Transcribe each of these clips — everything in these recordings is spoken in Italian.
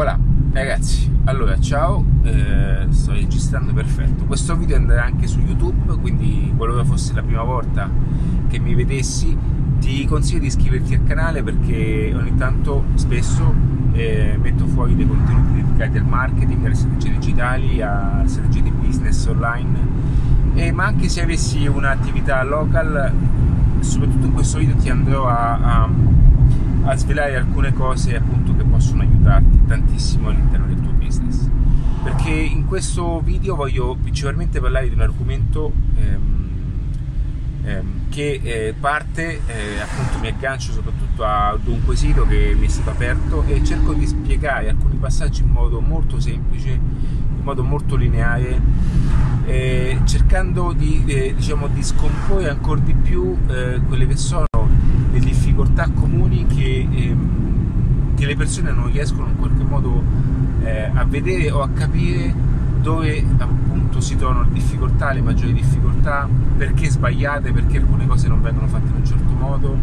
voilà ragazzi. Allora ciao eh, sto registrando perfetto. Questo video andrà anche su youtube quindi qualora fosse la prima volta che mi vedessi ti consiglio di iscriverti al canale perché ogni tanto spesso eh, metto fuori dei contenuti dedicati al marketing alle strategie digitali a strategie di business online. E, ma anche se avessi un'attività local soprattutto in questo video ti andrò a, a, a svelare alcune cose appunto che possono aiutarti tantissimo all'interno del tuo business. Perché in questo video voglio principalmente parlare di un argomento ehm, ehm, che eh, parte eh, appunto mi aggancio soprattutto ad un quesito che mi è stato aperto e cerco di spiegare alcuni passaggi in modo molto semplice in modo molto lineare eh, cercando di, eh, diciamo, di scomporre ancora di più eh, quelle che sono difficoltà comuni che ehm, che le persone non riescono in qualche modo eh, a vedere o a capire dove appunto si trovano le difficoltà, le maggiori difficoltà, perché sbagliate, perché alcune cose non vengono fatte in un certo modo,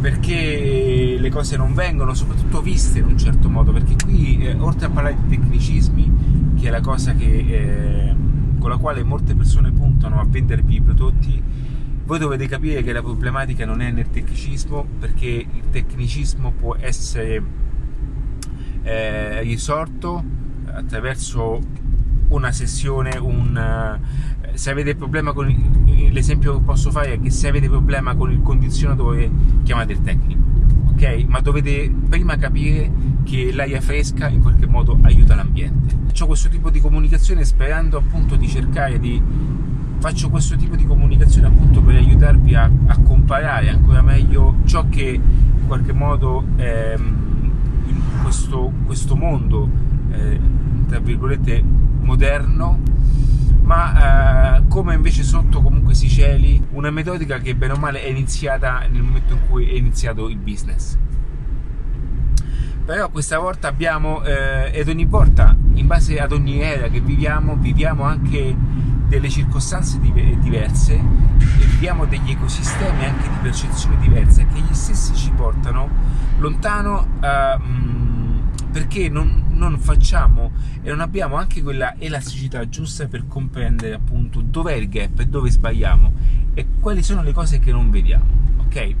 perché le cose non vengono soprattutto viste in un certo modo, perché qui eh, oltre a parlare di tecnicismi, che è la cosa che, eh, con la quale molte persone puntano a vendere più i prodotti, voi dovete capire che la problematica non è nel tecnicismo perché il tecnicismo può essere eh, risorto attraverso una sessione, un, eh, se avete problema con il, l'esempio che posso fare è che se avete problema con il condizionatore chiamate il tecnico, ok? Ma dovete prima capire che l'aria fresca in qualche modo aiuta l'ambiente. Faccio questo tipo di comunicazione sperando appunto di cercare di faccio questo tipo di comunicazione appunto per aiutarvi a, a comparare ancora meglio ciò che in qualche modo ehm, in questo, questo mondo eh, tra virgolette moderno ma eh, come invece sotto comunque si celi una metodica che bene o male è iniziata nel momento in cui è iniziato il business. Però questa volta abbiamo eh, ed ogni volta in base ad ogni era che viviamo viviamo anche delle circostanze diverse e viviamo degli ecosistemi anche di percezioni diverse che gli stessi ci portano lontano uh, perché non, non, facciamo e non abbiamo anche quella elasticità giusta per comprendere appunto dov'è il gap e dove sbagliamo e quali sono le cose che non vediamo ok?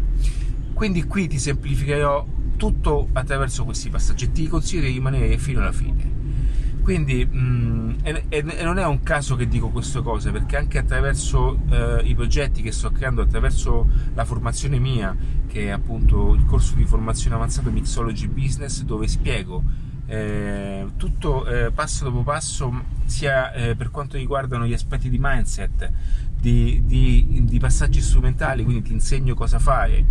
Quindi qui ti semplificherò tutto attraverso questi passaggi e ti consiglio di rimanere fino alla fine quindi mh, mm, e, e, non è un caso che dico queste cose, perché anche attraverso eh, i progetti che sto creando, attraverso la formazione mia, che è appunto il corso di formazione avanzato Mixology Business, dove spiego eh, tutto eh, passo dopo passo, sia eh, per quanto riguardano gli aspetti di mindset, di, di, di passaggi strumentali, quindi ti insegno cosa fare,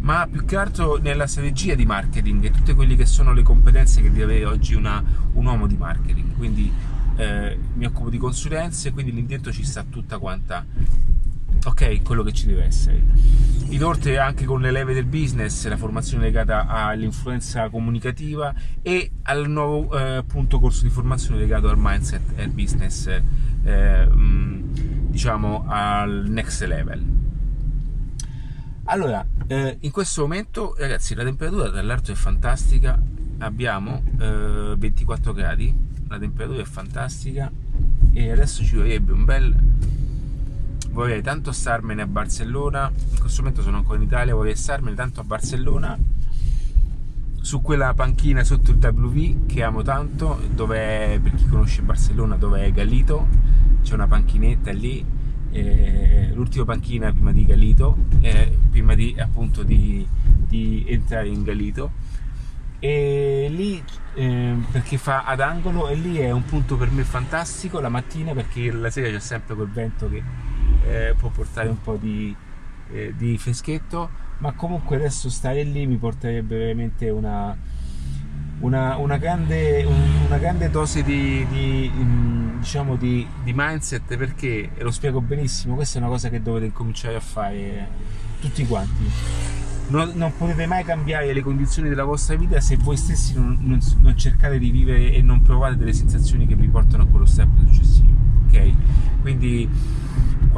ma più che altro nella strategia di marketing e tutte quelle che sono le competenze che deve avere oggi una, un uomo di marketing. Quindi eh, mi occupo di consulenze, quindi lì dentro ci sta tutta quanta ok quello che ci deve essere. Inoltre anche con le leve del business la formazione legata all'influenza comunicativa e al nuovo eh, appunto corso di formazione legato al mindset e al business eh, diciamo al next level. Allora, eh, in questo momento, ragazzi, la temperatura dall'alto è fantastica. Abbiamo eh, 24 gradi, la temperatura è fantastica. E adesso ci vorrebbe un bel vorrei tanto starmene a Barcellona in questo momento sono ancora in Italia vorrei starmene tanto a Barcellona su quella panchina sotto il WV che amo tanto dove per chi conosce Barcellona dove è Gallito c'è una panchinetta lì eh, l'ultima panchina prima di Galito, eh, prima di appunto di, di, entrare in Galito. E lì eh, perché fa ad angolo e lì è un punto per me fantastico la mattina perché la sera c'è sempre quel vento che eh, può portare un po' di, eh, di freschetto, ma comunque adesso stare lì mi porterebbe veramente una, una, una, grande, una grande, dose di, di, mm, diciamo di, mindset perché, e lo spiego benissimo, questa è una cosa che dovete cominciare a fare tutti quanti. Non, non potete mai cambiare le condizioni della vostra vita se voi stessi non, non, non, cercate di vivere e non provate delle sensazioni che vi portano a quello step successivo. Ok? Quindi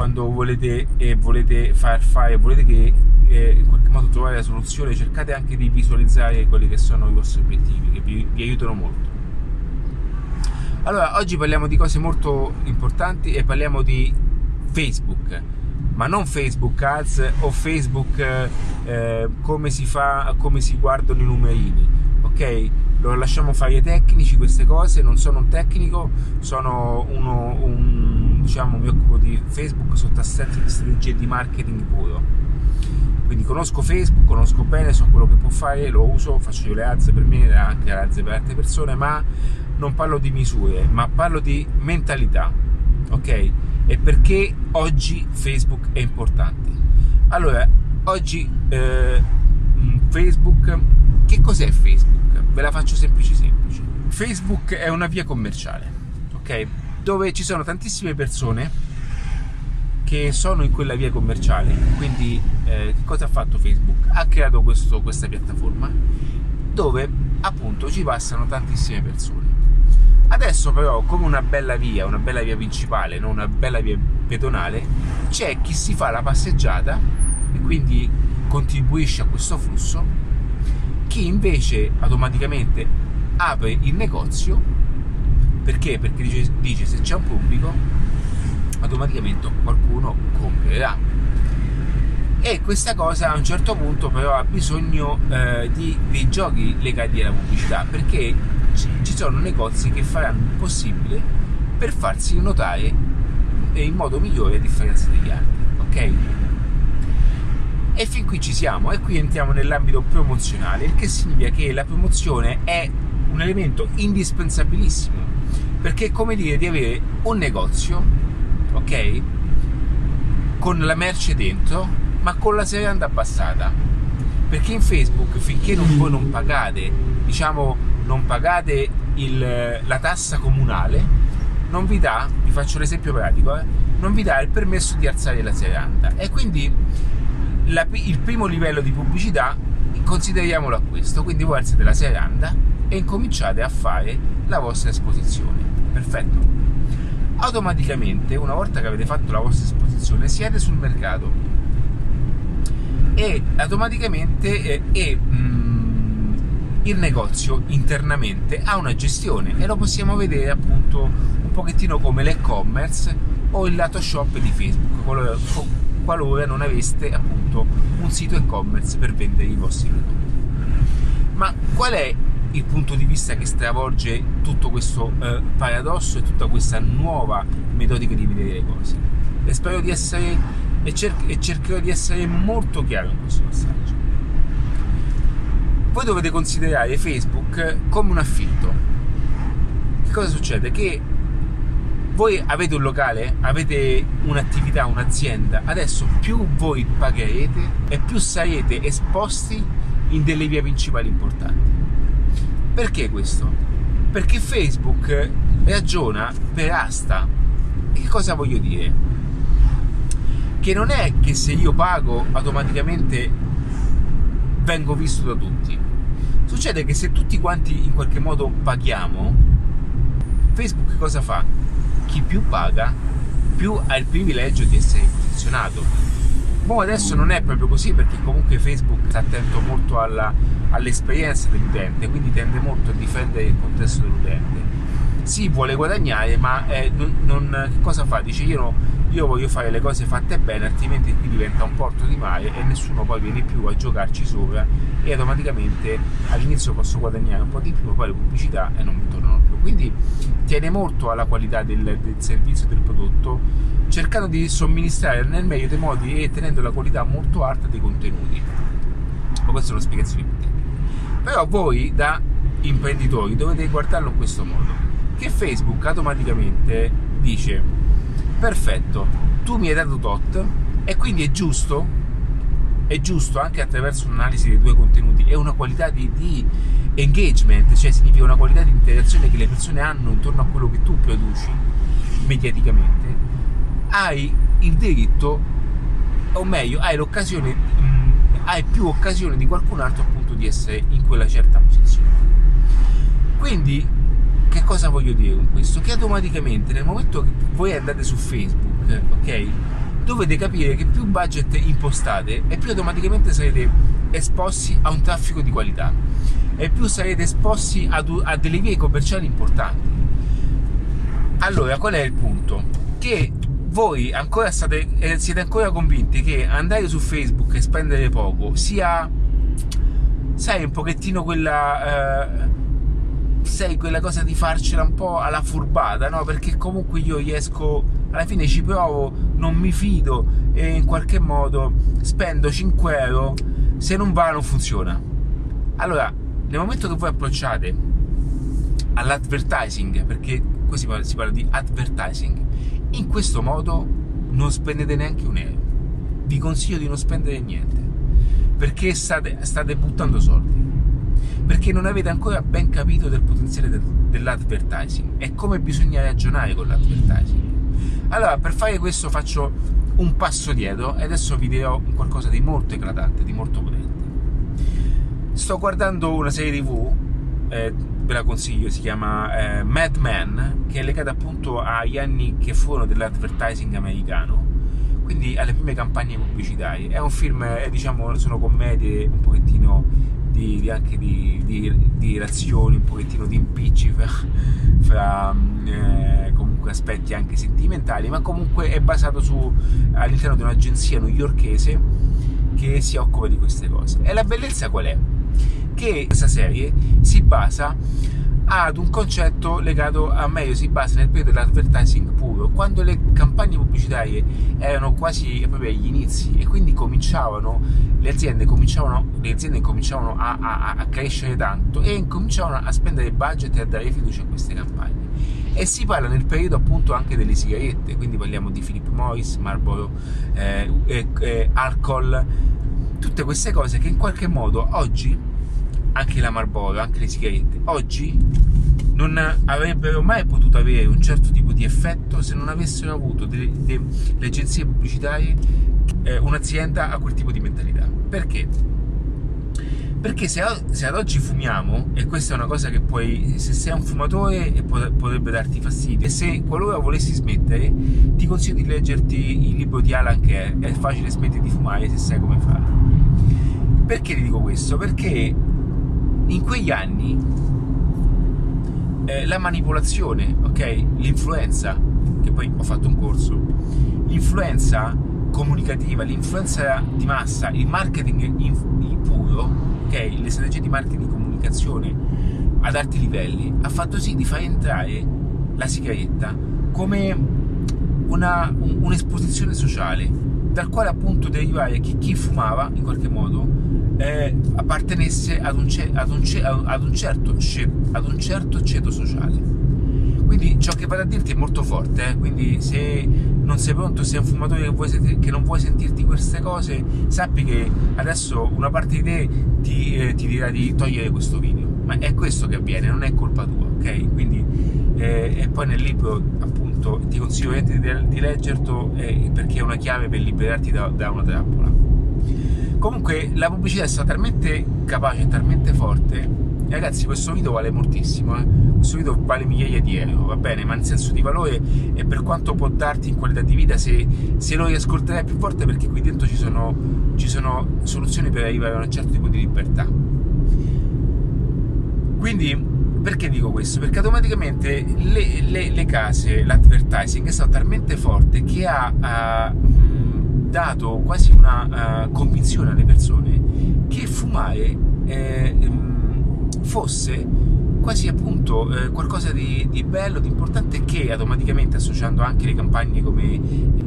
quando volete, eh, volete far fare, volete che eh, in qualche modo trovare la soluzione, cercate anche di visualizzare quelli che sono i vostri obiettivi, che vi, vi aiutano molto. Allora, oggi parliamo di cose molto importanti e parliamo di Facebook, ma non Facebook Ads o Facebook eh, come si fa, come si guardano i numerini, ok? Lo lasciamo fare ai tecnici queste cose, non sono un tecnico, sono uno, un, diciamo, mi occupo di Facebook sotto assenza di strategie di marketing puro quindi conosco Facebook, conosco bene, so quello che può fare, lo uso, faccio io le ads per me, anche le ads per altre persone, ma non parlo di misure, ma parlo di mentalità, ok? E perché oggi Facebook è importante. Allora, oggi eh, Facebook, che cos'è Facebook? Ve la faccio semplice semplice. Facebook è una via commerciale, ok? Dove ci sono tantissime persone che sono in quella via commerciale. Quindi, eh, che cosa ha fatto Facebook? Ha creato questo, questa piattaforma dove appunto ci passano tantissime persone. Adesso, però, come una bella via, una bella via principale, non una bella via pedonale, c'è chi si fa la passeggiata e quindi contribuisce a questo flusso, chi invece automaticamente apre il negozio perché? Perché dice, dice se c'è un pubblico automaticamente qualcuno comprerà. E questa cosa a un certo punto però ha bisogno eh, di dei giochi legati alla pubblicità perché ci sono negozi che faranno il possibile per farsi notare in modo migliore a differenza degli altri, ok? E fin qui ci siamo e qui entriamo nell'ambito promozionale, il che significa che la promozione è un elemento indispensabilissimo perché è come dire di avere un negozio ok? Con la merce dentro, ma con la serranda abbassata. Perché in Facebook finché non, voi non pagate, diciamo, non pagate il, la tassa comunale, non vi dà, vi faccio l'esempio pratico, eh, non vi dà il permesso di alzare la serranda. E quindi la, il primo livello di pubblicità consideriamolo a questo. Quindi voi alzate la serranda e incominciate a fare la vostra esposizione. Perfetto. Automaticamente una volta che avete fatto la vostra esposizione siete sul mercato. E automaticamente eh, e, mh, mm, il negozio internamente ha una gestione e lo possiamo vedere appunto un pochettino come l'e-commerce o il lato shop di Facebook qualora, qualora non aveste appunto un sito e-commerce per vendere i vostri prodotti. Ma qual è il punto di vista che stravolge tutto questo eh, paradosso e tutta questa nuova metodica di vedere le cose. E spero di essere e, cer- e cercherò di essere molto chiaro in questo passaggio. Voi dovete considerare Facebook come un affitto. Che cosa succede? Che voi avete un locale, avete un'attività, un'azienda, adesso più voi pagherete e più sarete esposti in delle vie principali importanti. Perché questo? Perché Facebook ragiona per asta. E che cosa voglio dire? Che non è che se io pago automaticamente vengo visto da tutti. Succede che se tutti quanti in qualche modo paghiamo, Facebook cosa fa? Chi più paga, più ha il privilegio di essere posizionato. Ma adesso non è proprio così perché comunque Facebook sta attento molto alla, all'esperienza dell'utente, quindi tende molto a difendere il contesto dell'utente. Sì, vuole guadagnare, ma eh, non, non, che cosa fa? Dice io, io, voglio fare le cose fatte bene, altrimenti qui diventa un porto di mare e nessuno poi viene più a giocarci sopra e automaticamente all'inizio posso guadagnare un po' di più, ma poi le pubblicità e non mi tornano più. Quindi tiene molto alla qualità del, del servizio del prodotto, cercando di somministrare nel meglio dei modi e tenendo la qualità molto alta dei contenuti. Ma questa è una spiegazione più però voi da imprenditori dovete guardarlo in questo modo, che Facebook automaticamente dice perfetto, tu mi hai dato tot e quindi è giusto, è giusto anche attraverso un'analisi dei tuoi contenuti. E una qualità di, di engagement, cioè significa una qualità di interazione che le persone hanno intorno a quello che tu produci mediaticamente, hai il diritto, o meglio, hai l'occasione, mh, hai più occasione di qualcun altro appunto di essere in quella certa posizione. Quindi, cosa voglio dire con questo? Che automaticamente nel momento che voi andate su Facebook, ok? dovete capire che più budget impostate e più automaticamente sarete esposti a un traffico di qualità e più sarete esposti a, a delle vie commerciali importanti. Allora, qual è il punto? Che voi ancora state, eh, siete ancora convinti che andare su Facebook e spendere poco sia, sai, un pochettino quella... Eh, sei quella cosa di farcela un po' alla furbata, no? Perché comunque io riesco, alla fine ci provo, non mi fido e in qualche modo spendo 5 euro, se non va non funziona. Allora, nel momento che voi approcciate all'advertising, perché qui si parla, si parla di advertising, in questo modo non spendete neanche un euro. Vi consiglio di non spendere niente, perché state, state buttando soldi perché non avete ancora ben capito del potenziale del, dell'advertising e come bisogna ragionare con l'advertising. Allora, per fare questo faccio un passo dietro e adesso vi dirò qualcosa di molto eclatante, di molto potente. Sto guardando una serie tv, eh, ve la consiglio, si chiama eh, Mad Men, che è legata appunto agli anni che furono dell'advertising americano, quindi alle prime campagne pubblicitarie. È un film, eh, diciamo, sono commedie un pochettino di, di anche di, di, di, relazioni, un pochettino di impicci fra, fra eh, comunque aspetti anche sentimentali, ma comunque è basato su, all'interno di un'agenzia newyorchese che si occupa di queste cose. E la bellezza qual è? Che questa serie si basa ad un concetto legato a meglio si basa nel periodo dell'advertising puro, quando le campagne pubblicitarie erano quasi proprio agli inizi e quindi cominciavano, le aziende cominciavano, le aziende cominciavano a, a, a crescere tanto e cominciavano a spendere budget e a dare fiducia a queste campagne. E si parla nel periodo appunto anche delle sigarette, quindi parliamo di Philip Morris, Marlboro, eh, eh, eh, alcol, tutte queste cose che in qualche modo oggi anche la Marlboro, anche le sigarette, oggi non avrebbero mai potuto avere un certo tipo di effetto se non avessero avuto delle, delle, le agenzie pubblicitarie eh, un'azienda a quel tipo di mentalità. Perché? Perché se, se, ad oggi fumiamo, e questa è una cosa che puoi, se sei un fumatore potrebbe darti fastidio, e se qualora volessi smettere, ti consiglio di leggerti il libro di Alan che è, è facile smettere di fumare se sai come farlo. Perché ti dico questo? Perché in quegli anni eh, la manipolazione, ok? L'influenza, che poi ho fatto un corso, l'influenza comunicativa, l'influenza di massa, il marketing in, puro, ok? Le strategie di marketing di comunicazione ad alti livelli, ha fatto sì di far entrare la sigaretta come una, un'esposizione sociale, dal quale appunto derivare che chi fumava in qualche modo eh, appartenesse ad un, ad, un, ad, un certo, ad un, certo, ceto sociale. Quindi ciò che vado a dirti è molto forte, eh? quindi se non sei pronto, sei un fumatore che, vuoi, che, non vuoi sentirti queste cose, sappi che adesso una parte di te ti, eh, ti, dirà di togliere questo video, ma è questo che avviene, non è colpa tua, ok? Quindi, eh, e poi nel libro appunto ti consiglio di, di leggerlo eh, perché è una chiave per liberarti da, da una trappola. Comunque la pubblicità è stata talmente capace, talmente forte. Ragazzi, questo video vale moltissimo, eh? questo video vale migliaia di euro, va bene, ma in senso di valore e per quanto può darti in qualità di vita se, se lo riascolterai più volte perché qui dentro ci sono, ci sono soluzioni per arrivare a un certo tipo di libertà. Quindi perché dico questo? Perché automaticamente le, le, le case, l'advertising è stato talmente forte che ha, uh, dato quasi una uh, convinzione alle persone che fumare eh, fosse quasi appunto eh, qualcosa di, di, bello, di importante che automaticamente associando anche le campagne come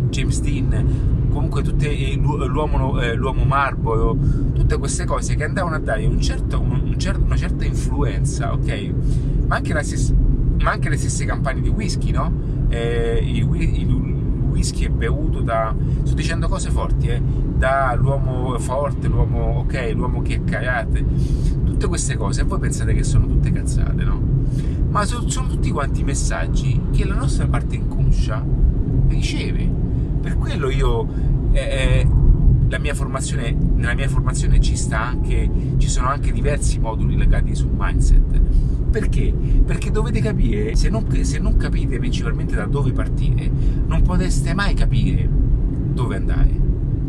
James Dean, comunque tutte, l'uomo, eh, l'uomo Marlboro, tutte queste cose che andavano a dare un certo, un certo, una certa influenza, ok? Ma anche, stessa, ma anche, le stesse campagne di whisky, no? Eh, il, il, whisky è bevuto da... sto dicendo cose forti, eh, dall'uomo forte, l'uomo ok, l'uomo che è cagate, tutte queste cose, e voi pensate che sono tutte cazzate, no? Ma sono, sono tutti quanti messaggi che la nostra parte inconscia riceve. Per quello io... Eh, eh, la mia formazione, nella mia formazione ci, anche, ci sono anche diversi moduli legati sul mindset perché? Perché dovete capire, se non, se non capite principalmente da dove partire, non potreste mai capire dove andare.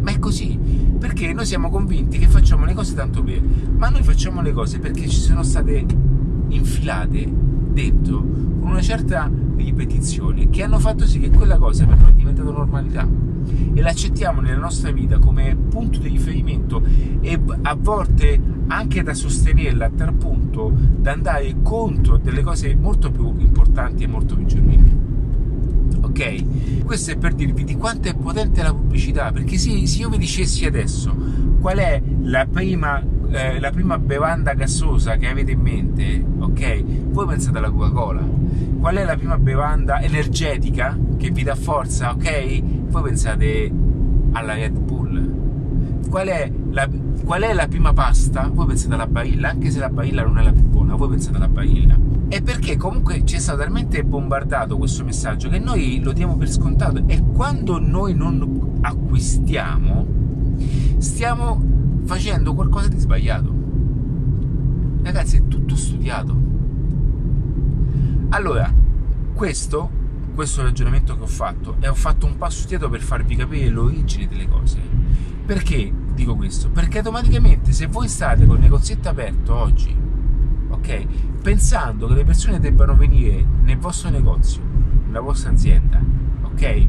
Ma è così, perché noi siamo convinti che facciamo le cose tanto bene, ma noi facciamo le cose perché ci sono state infilate dentro con una certa ripetizione che hanno fatto sì che quella cosa per noi è diventata normalità e l'accettiamo nella nostra vita come punto di riferimento e a volte anche da sostenerla a tal punto da andare contro delle cose molto più importanti e molto più genuine. Ok? Questo è per dirvi di quanto è potente la pubblicità, perché se, io vi dicessi adesso qual è la prima, eh, la prima bevanda gassosa che avete in mente, ok? Voi pensate alla Coca-Cola. Qual è la prima bevanda energetica che vi dà forza, ok? Voi pensate alla Red Bull qual è, la, qual è la prima pasta? Voi pensate alla Bailla, anche se la Bailla non è la più buona, voi pensate alla Bailla. E perché comunque ci è stato talmente bombardato questo messaggio che noi lo diamo per scontato e quando noi non acquistiamo stiamo facendo qualcosa di sbagliato. Ragazzi, è tutto studiato. Allora, questo, questo ragionamento che ho fatto, e ho fatto un passo dietro per farvi capire l'origine delle cose. Perché dico questo? Perché automaticamente se voi state con il negozietto aperto oggi, ok, pensando che le persone debbano venire nel vostro negozio, nella vostra azienda, ok,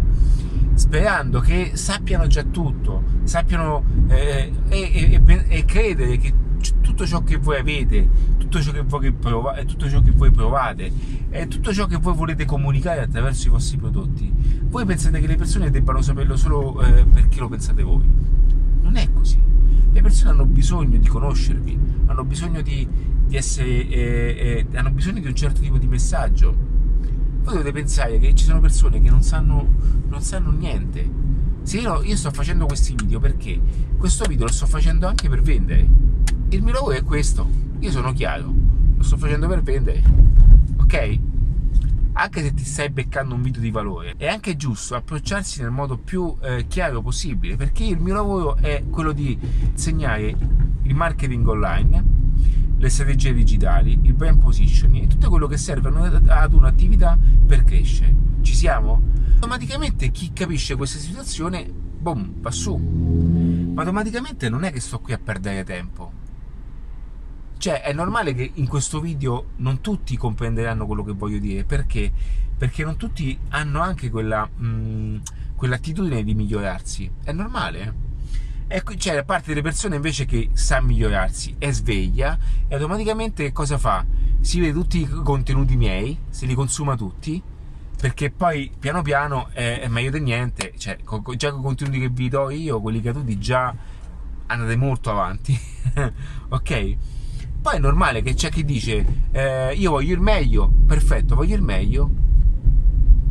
sperando che sappiano già tutto, sappiano eh, e, e, e, credere che tutto ciò che voi avete, tutto ciò che voi, provate, tutto ciò che voi provate e tutto ciò che voi volete comunicare attraverso i vostri prodotti, voi pensate che le persone debbano saperlo solo eh, perché lo pensate voi non è così. Le persone hanno bisogno di conoscervi, hanno bisogno di, di essere, eh, eh, hanno bisogno di un certo tipo di messaggio. Voi dovete pensare che ci sono persone che non sanno, non sanno niente. Se io, io sto facendo questi video perché questo video lo sto facendo anche per vendere. Il mio lavoro è questo. Io sono chiaro, lo sto facendo per vendere. Ok? anche se ti stai beccando un video di valore, è anche giusto approcciarsi nel modo più eh, chiaro possibile, perché il mio lavoro è quello di insegnare il marketing online, le strategie digitali, il brand positioning e tutto quello che serve ad un'attività per crescere. Ci siamo? Automaticamente chi capisce questa situazione, boom, va su. Ma automaticamente non è che sto qui a perdere tempo cioè, è normale che in questo video non tutti comprenderanno quello che voglio dire, perché? Perché non tutti hanno anche quella, mh, mm, quell'attitudine di migliorarsi. È normale. Ecco, c'è la parte delle persone invece che sa migliorarsi, è sveglia e automaticamente cosa fa? Si vede tutti i contenuti miei, se li consuma tutti, perché poi piano piano è, è meglio di niente. Cioè, già con i contenuti che vi do io, quelli gratuiti già andate molto avanti. ok? Poi è normale che c'è chi dice eh, io voglio il meglio, perfetto, voglio il meglio.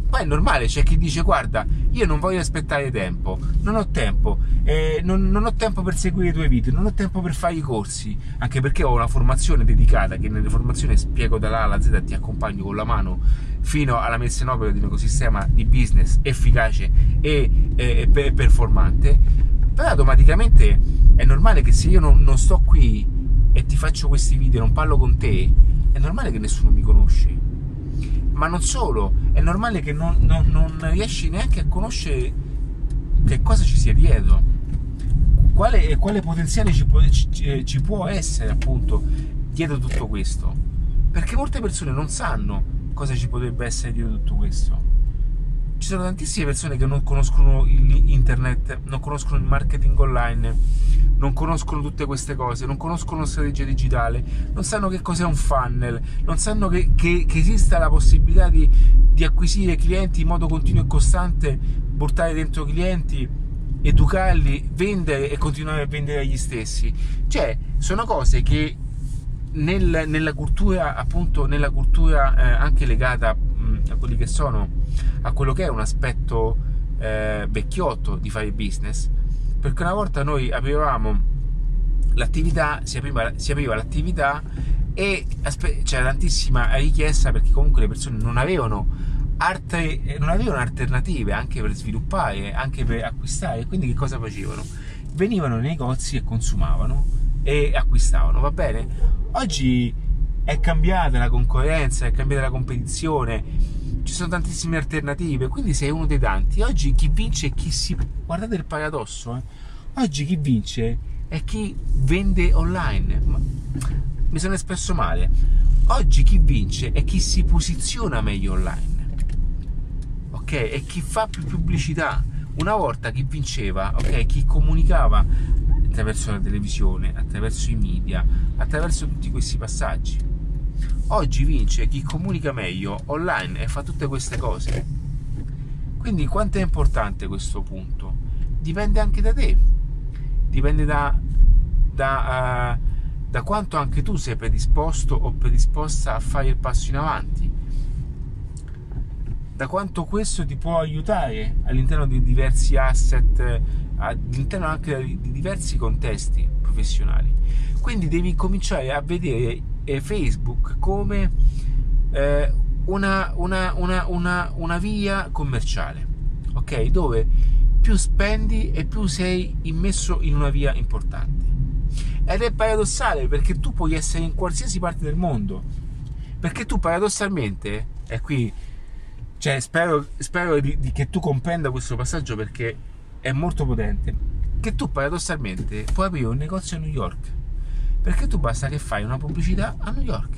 Poi è normale, c'è chi dice guarda, io non voglio aspettare tempo, non ho tempo, eh, non, non, ho tempo per seguire i tuoi video, non ho tempo per fare i corsi, anche perché ho una formazione dedicata che nelle formazioni spiego dalla A alla Z, ti accompagno con la mano fino alla messa in opera di un ecosistema di business efficace e, e, e performante. Però automaticamente è normale che se io non, non sto qui e ti faccio questi video, non parlo con te, è normale che nessuno mi conosce. Ma non solo, è normale che non, non, non riesci neanche a conoscere che cosa ci sia dietro. Quale, quale potenziale ci può, ci, ci può essere appunto dietro tutto questo? Perché molte persone non sanno cosa ci potrebbe essere dietro tutto questo ci sono tantissime persone che non conoscono internet, non conoscono il marketing online, non conoscono tutte queste cose, non conoscono strategia digitale, non sanno che cos'è un funnel, non sanno che, che, che esista la possibilità di, di, acquisire clienti in modo continuo e costante, portare dentro clienti, educarli, vendere e continuare a vendere agli stessi. Cioè, sono cose che nel, nella cultura, appunto, nella cultura eh, anche legata mh, a quelli che sono, a quello che è un aspetto eh, vecchiotto di fare business, perché una volta noi aprivamo l'attività, si apriva, si apriva l'attività e c'era tantissima richiesta perché comunque le persone non avevano altre, non avevano alternative anche per sviluppare, anche per acquistare, quindi che cosa facevano? Venivano nei negozi e consumavano e acquistavano, va bene? Oggi è cambiata la concorrenza, è cambiata la competizione, ci sono tantissime alternative, quindi sei uno dei tanti. Oggi chi vince è chi si... Guardate il paradosso, eh? oggi chi vince è chi vende online. Ma... Mi sono espresso male. Oggi chi vince è chi si posiziona meglio online. Ok? È chi fa più pubblicità. Una volta chi vinceva, ok? Chi comunicava attraverso la televisione, attraverso i media, attraverso tutti questi passaggi. Oggi vince chi comunica meglio online e fa tutte queste cose. Quindi quanto è importante questo punto? Dipende anche da te, dipende da, da, uh, da quanto anche tu sei predisposto o predisposta a fare il passo in avanti, da quanto questo ti può aiutare all'interno di diversi asset all'interno anche di diversi contesti professionali. Quindi devi cominciare a vedere eh, Facebook come eh, una, una, una, una, via commerciale, ok? Dove più spendi e più sei immesso in una via importante. Ed è paradossale perché tu puoi essere in qualsiasi parte del mondo, perché tu paradossalmente, e qui cioè, spero, spero di, di che tu comprenda questo passaggio perché è molto potente che tu paradossalmente puoi aprire un negozio a New York perché tu basta che fai una pubblicità a New York.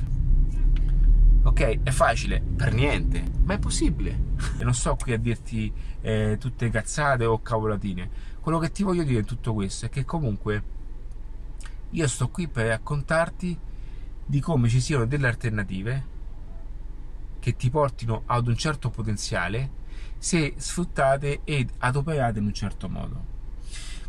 Ok è facile per niente ma è possibile. E non sto qui a dirti eh, tutte cazzate o cavolatine. Quello che ti voglio dire in tutto questo è che comunque io sto qui per raccontarti di come ci siano delle alternative che ti portino ad un certo potenziale se sfruttate ed adoperate in un certo modo.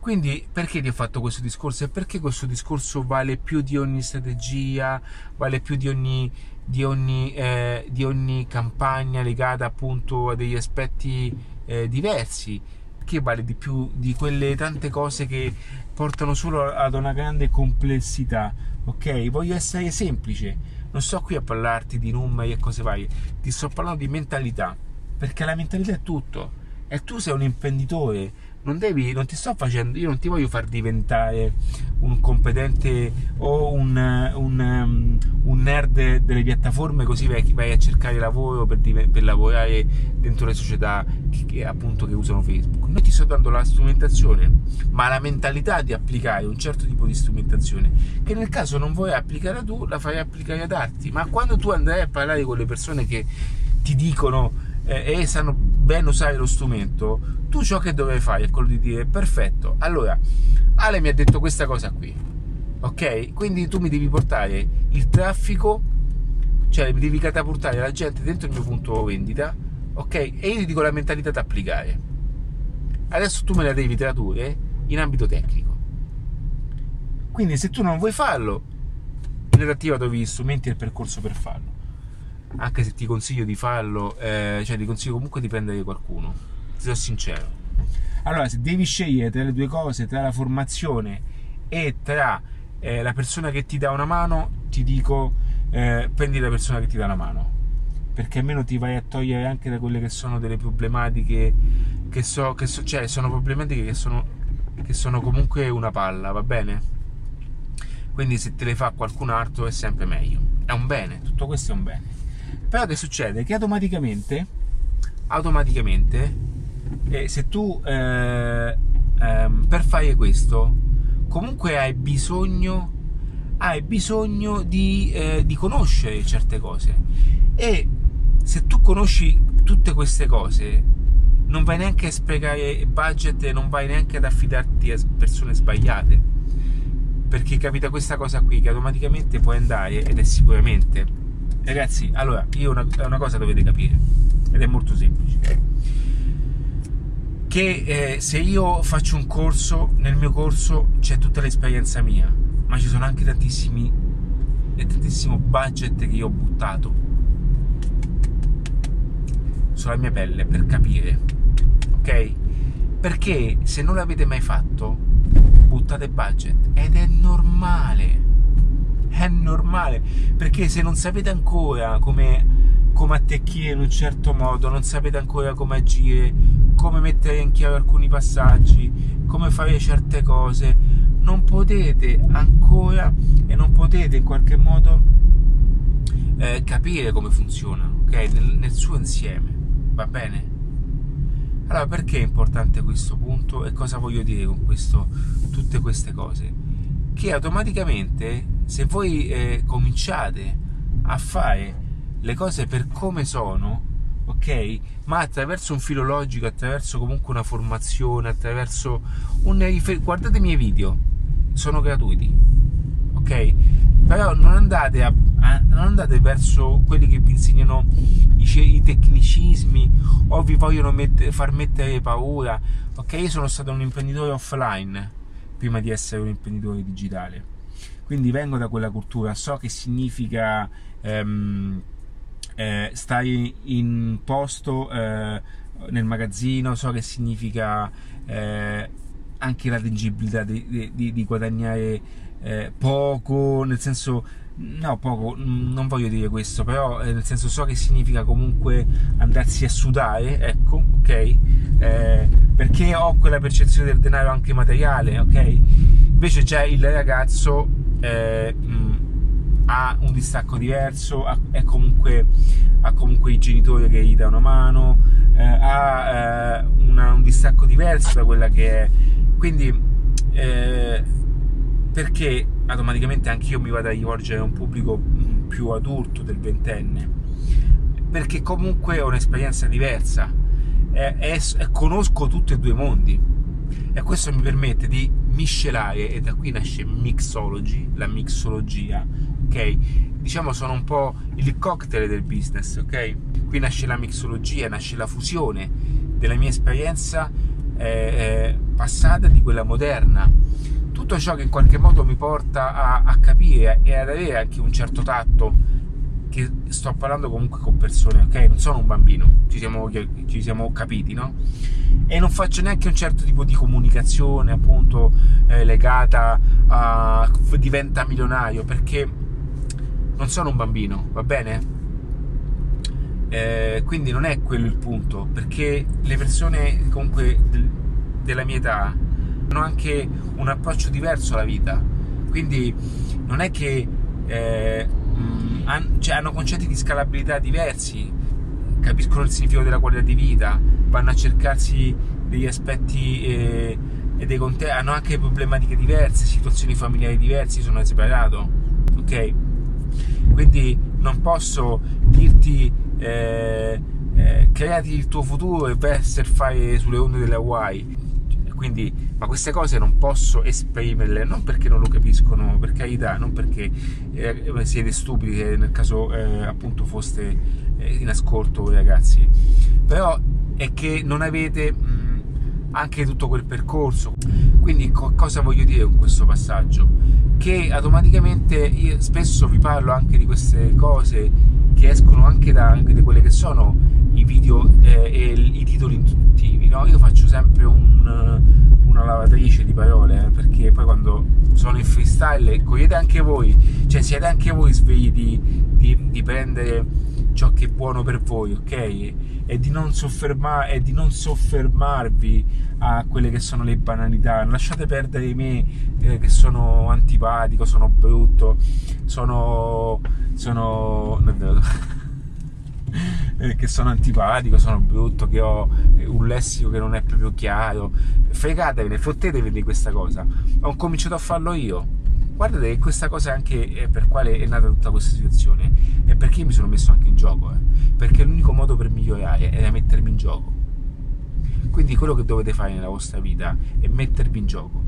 Quindi perché ti ho fatto questo discorso? E perché questo discorso vale più di ogni strategia, vale più di ogni, di ogni, eh, di ogni campagna legata appunto a degli aspetti eh, diversi? Che vale di più di quelle tante cose che portano solo ad una grande complessità? Ok? Voglio essere semplice, non sto qui a parlarti di numeri e cose varie, ti sto parlando di mentalità perché la mentalità è tutto. E tu sei un imprenditore non devi non ti sto facendo io non ti voglio far diventare un competente o un, un, um, un nerd delle piattaforme così vai, vai, a cercare lavoro per, per lavorare dentro le società che, che, appunto che usano Facebook. Noi ti sto dando la strumentazione ma la mentalità di applicare un certo tipo di strumentazione che nel caso non vuoi applicare tu la fai applicare ad altri. Ma quando tu andrai a parlare con le persone che ti dicono eh, e sanno ben usare lo strumento, tu ciò che dovrei fare è quello di dire perfetto, allora Ale mi ha detto questa cosa qui, ok? Quindi tu mi devi portare il traffico, cioè mi devi catapultare la gente dentro il mio punto vendita, ok? E io ti dico la mentalità da applicare. Adesso tu me la devi tradurre in ambito tecnico. Quindi se tu non vuoi farlo, in relativa trovi gli strumenti e il percorso per farlo anche se ti consiglio di farlo, eh, cioè ti consiglio comunque di prendere qualcuno, ti sono sincero. Allora, se devi scegliere tra le due cose, tra la formazione e tra eh, la persona che ti dà una mano, ti dico eh, prendi la persona che ti dà una mano, perché almeno ti vai a togliere anche da quelle che sono delle problematiche che so, che so cioè sono problematiche che sono, che sono comunque una palla, va bene? Quindi se te le fa qualcun altro è sempre meglio. È un bene, tutto questo è un bene. Però che succede? Che automaticamente, automaticamente eh, se tu eh, ehm, per fare questo comunque hai bisogno, hai bisogno di, eh, di conoscere certe cose e se tu conosci tutte queste cose non vai neanche a sprecare budget e non vai neanche ad affidarti a persone sbagliate perché capita questa cosa qui che automaticamente puoi andare ed è sicuramente Ragazzi, allora, io una, una cosa dovete capire, ed è molto semplice, che eh, se io faccio un corso, nel mio corso c'è tutta l'esperienza mia, ma ci sono anche tantissimi e tantissimo budget che io ho buttato sulla mia pelle per capire, ok? Perché se non l'avete mai fatto, buttate budget ed è normale è normale, perché se non sapete ancora come, come attecchire in un certo modo, non sapete ancora come agire, come mettere in chiaro alcuni passaggi, come fare certe cose, non potete ancora e non potete in qualche modo eh, capire come funziona, ok? Nel, nel suo insieme, va bene? Allora, perché è importante questo punto e cosa voglio dire con questo, tutte queste cose? Che automaticamente, se voi eh, cominciate a fare le cose per come sono, ok? Ma attraverso un filo logico, attraverso comunque una formazione, attraverso un rifer- guardate i miei video, sono gratuiti, ok? Però non andate, a, a, non andate verso quelli che vi insegnano i, i tecnicismi o vi vogliono mette, far mettere paura, ok? Io sono stato un imprenditore offline prima di essere un imprenditore digitale, quindi vengo da quella cultura, so che significa... Um, eh, stai in posto eh, nel magazzino, so che significa eh, anche la tangibilità di, di, di guadagnare eh, poco, nel senso no poco, non voglio dire questo, però eh, nel senso so che significa comunque andarsi a sudare, ecco, ok? Eh, perché ho quella percezione del denaro anche materiale, ok? Invece già il ragazzo mh, ha un distacco diverso, ha, comunque, ha comunque, i genitori che gli danno mano, eh, ha eh, una, un distacco diverso da quella che è. Quindi, eh, perché automaticamente anche io mi vado a rivolgere a un pubblico più adulto del ventenne? Perché comunque ho un'esperienza diversa conosco tutti e due i mondi e questo mi permette di miscelare e da qui nasce mixology, la mixologia ok? Diciamo sono un po' il cocktail del business, ok? Qui nasce la mixologia, nasce la fusione della mia esperienza eh, eh, passata di quella moderna. Tutto ciò che in qualche modo mi porta a, a capire e ad avere anche un certo tatto che sto parlando comunque con persone, ok? Non sono un bambino, ci siamo, ci siamo capiti, no? E non faccio neanche un certo tipo di comunicazione, appunto, eh, legata a diventa milionario, perché non sono un bambino, va bene? Eh, quindi non è quello il punto, perché le persone comunque del, della mia età hanno anche un approccio diverso alla vita, quindi non è che eh, han, cioè, hanno concetti di scalabilità diversi, capiscono il significato della qualità di vita, vanno a cercarsi degli aspetti eh, e dei contesti, hanno anche problematiche diverse, situazioni familiari diverse, sono separato, ok? quindi non posso dirti eh, eh, creati il tuo futuro e vai a surfare sulle onde delle Hawaii quindi ma queste cose non posso esprimerle non perché non lo capiscono per carità non perché eh, siete stupidi nel caso eh, appunto foste eh, in ascolto ragazzi. Però è che non avete mh, anche tutto quel percorso. Quindi co- cosa voglio dire con questo passaggio? Che automaticamente io spesso vi parlo anche di queste cose che escono anche da, anche da quelle che sono i video eh, e i titoli no? io faccio sempre un, una lavatrice di parole eh, perché poi quando sono in freestyle cogliete anche voi cioè siete anche voi svegli di, di, di prendere ciò che è buono per voi ok e di non, sofferma- e di non soffermarvi a quelle che sono le banalità. Lasciate perdere me eh, che sono antipatico, sono brutto, sono. sono. Eh, che sono antipatico, sono brutto, che ho un lessico che non è proprio chiaro. Fregatevene, fottetevi di questa cosa. Ho cominciato a farlo io guardate questa cosa anche per quale è nata tutta questa situazione è perché mi sono messo anche in gioco eh? perché l'unico modo per migliorare è mettermi in gioco quindi quello che dovete fare nella vostra vita è mettervi in gioco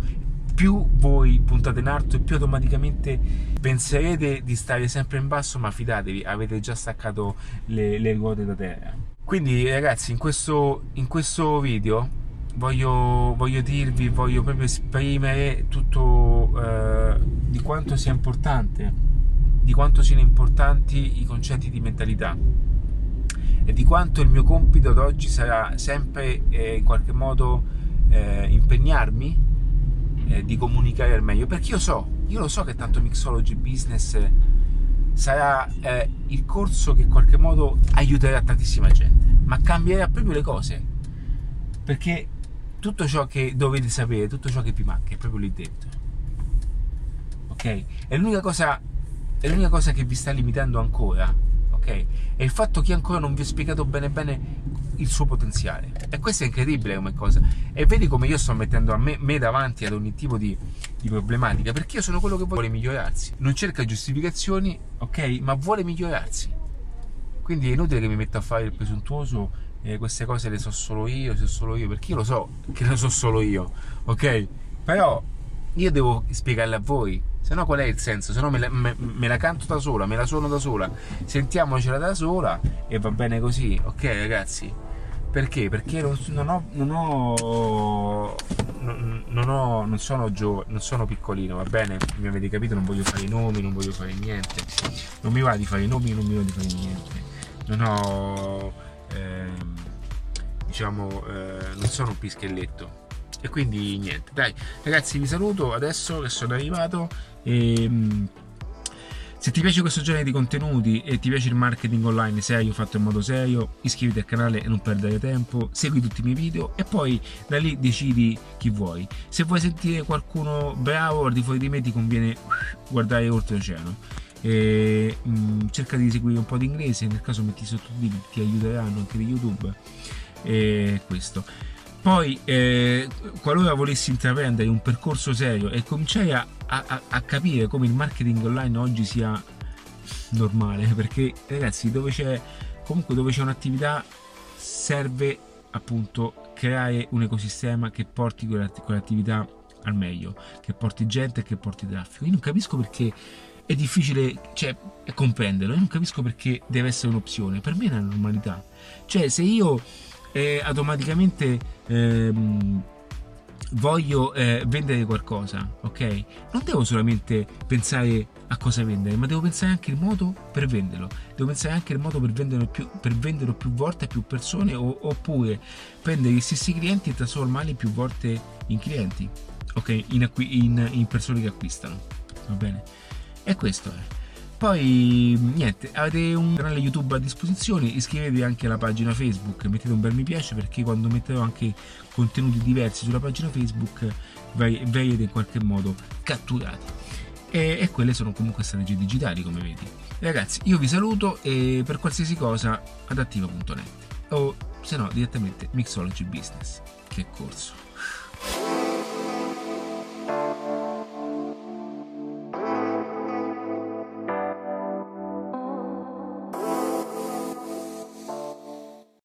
più voi puntate in alto e più automaticamente penserete di stare sempre in basso ma fidatevi avete già staccato le, le ruote da terra. Quindi ragazzi in questo, in questo video voglio, voglio dirvi, voglio proprio esprimere tutto eh, di quanto sia importante, di quanto siano importanti i concetti di mentalità e di quanto il mio compito ad oggi sarà sempre eh, in qualche modo eh, impegnarmi eh, di comunicare al meglio, perché io so, io lo so che tanto Mixology Business sarà eh, il corso che in qualche modo aiuterà tantissima gente, ma cambierà proprio le cose, perché tutto ciò che dovete sapere, tutto ciò che vi manca è proprio lì dentro. Ok? E l'unica cosa è l'unica cosa che vi sta limitando ancora, ok? È il fatto che ancora non vi ho spiegato bene bene il suo potenziale. E questo è incredibile come cosa. E vedi come io sto mettendo a me, me davanti ad ogni tipo di, di, problematica, perché io sono quello che vuole migliorarsi. Non cerca giustificazioni, ok? Ma vuole migliorarsi. Quindi è inutile che mi metta a fare il presuntuoso, eh, queste cose le so solo io, so solo io, perché io lo so che le so solo io, ok? Però io devo spiegarle a voi se no qual è il senso? Se no me, me, me, la canto da sola, me la suono da sola, sentiamocela da sola e va bene così, ok ragazzi? Perché? Perché non, non ho, non ho non, ho, non, sono giovane, non sono piccolino, va bene? Mi avete capito? Non voglio fare i nomi, non voglio fare niente. Non mi va di fare i nomi, non mi va di fare niente. Non ho, eh, diciamo, eh, non sono un pischelletto. E quindi niente, dai, ragazzi, vi saluto adesso che sono arrivato. E, ehm, se ti piace questo genere di contenuti e ti piace il marketing online serio fatto in modo serio, iscriviti al canale e non perdere tempo, segui tutti i miei video e poi da lì decidi chi vuoi. Se vuoi sentire qualcuno bravo al di fuori di me ti conviene guardare oltreoceano. E, mh, mm, cerca di seguire un po' di inglese, nel caso metti sottotitoli ti aiuteranno anche di YouTube. E questo. Poi, eh, qualora volessi intraprendere un percorso serio e cominciare a, a, a, capire come il marketing online oggi sia normale, perché ragazzi, dove c'è comunque dove c'è un'attività serve appunto creare un ecosistema che porti quell'attività al meglio, che porti gente e che porti traffico. Io non capisco perché è difficile cioè, comprenderlo, io non capisco perché deve essere un'opzione, per me è una normalità. Cioè, se io eh, automaticamente ehm, voglio eh, vendere qualcosa, ok? Non devo solamente pensare a cosa vendere, ma devo pensare anche al modo per venderlo. Devo pensare anche al modo per venderlo più, per venderlo più volte a più persone o, oppure prendere gli stessi clienti e trasformarli più volte in clienti, ok? In, acqui- in, in persone che acquistano, va bene? E questo è. Poi niente, avete un canale YouTube a disposizione, iscrivetevi anche alla pagina Facebook, mettete un bel mi piace perché quando metterò anche contenuti diversi sulla pagina Facebook verrete in qualche modo catturati. E, e, quelle sono comunque strategie digitali come vedi. Ragazzi, io vi saluto e per qualsiasi cosa adattiva.net o se no direttamente Mixology Business, che corso.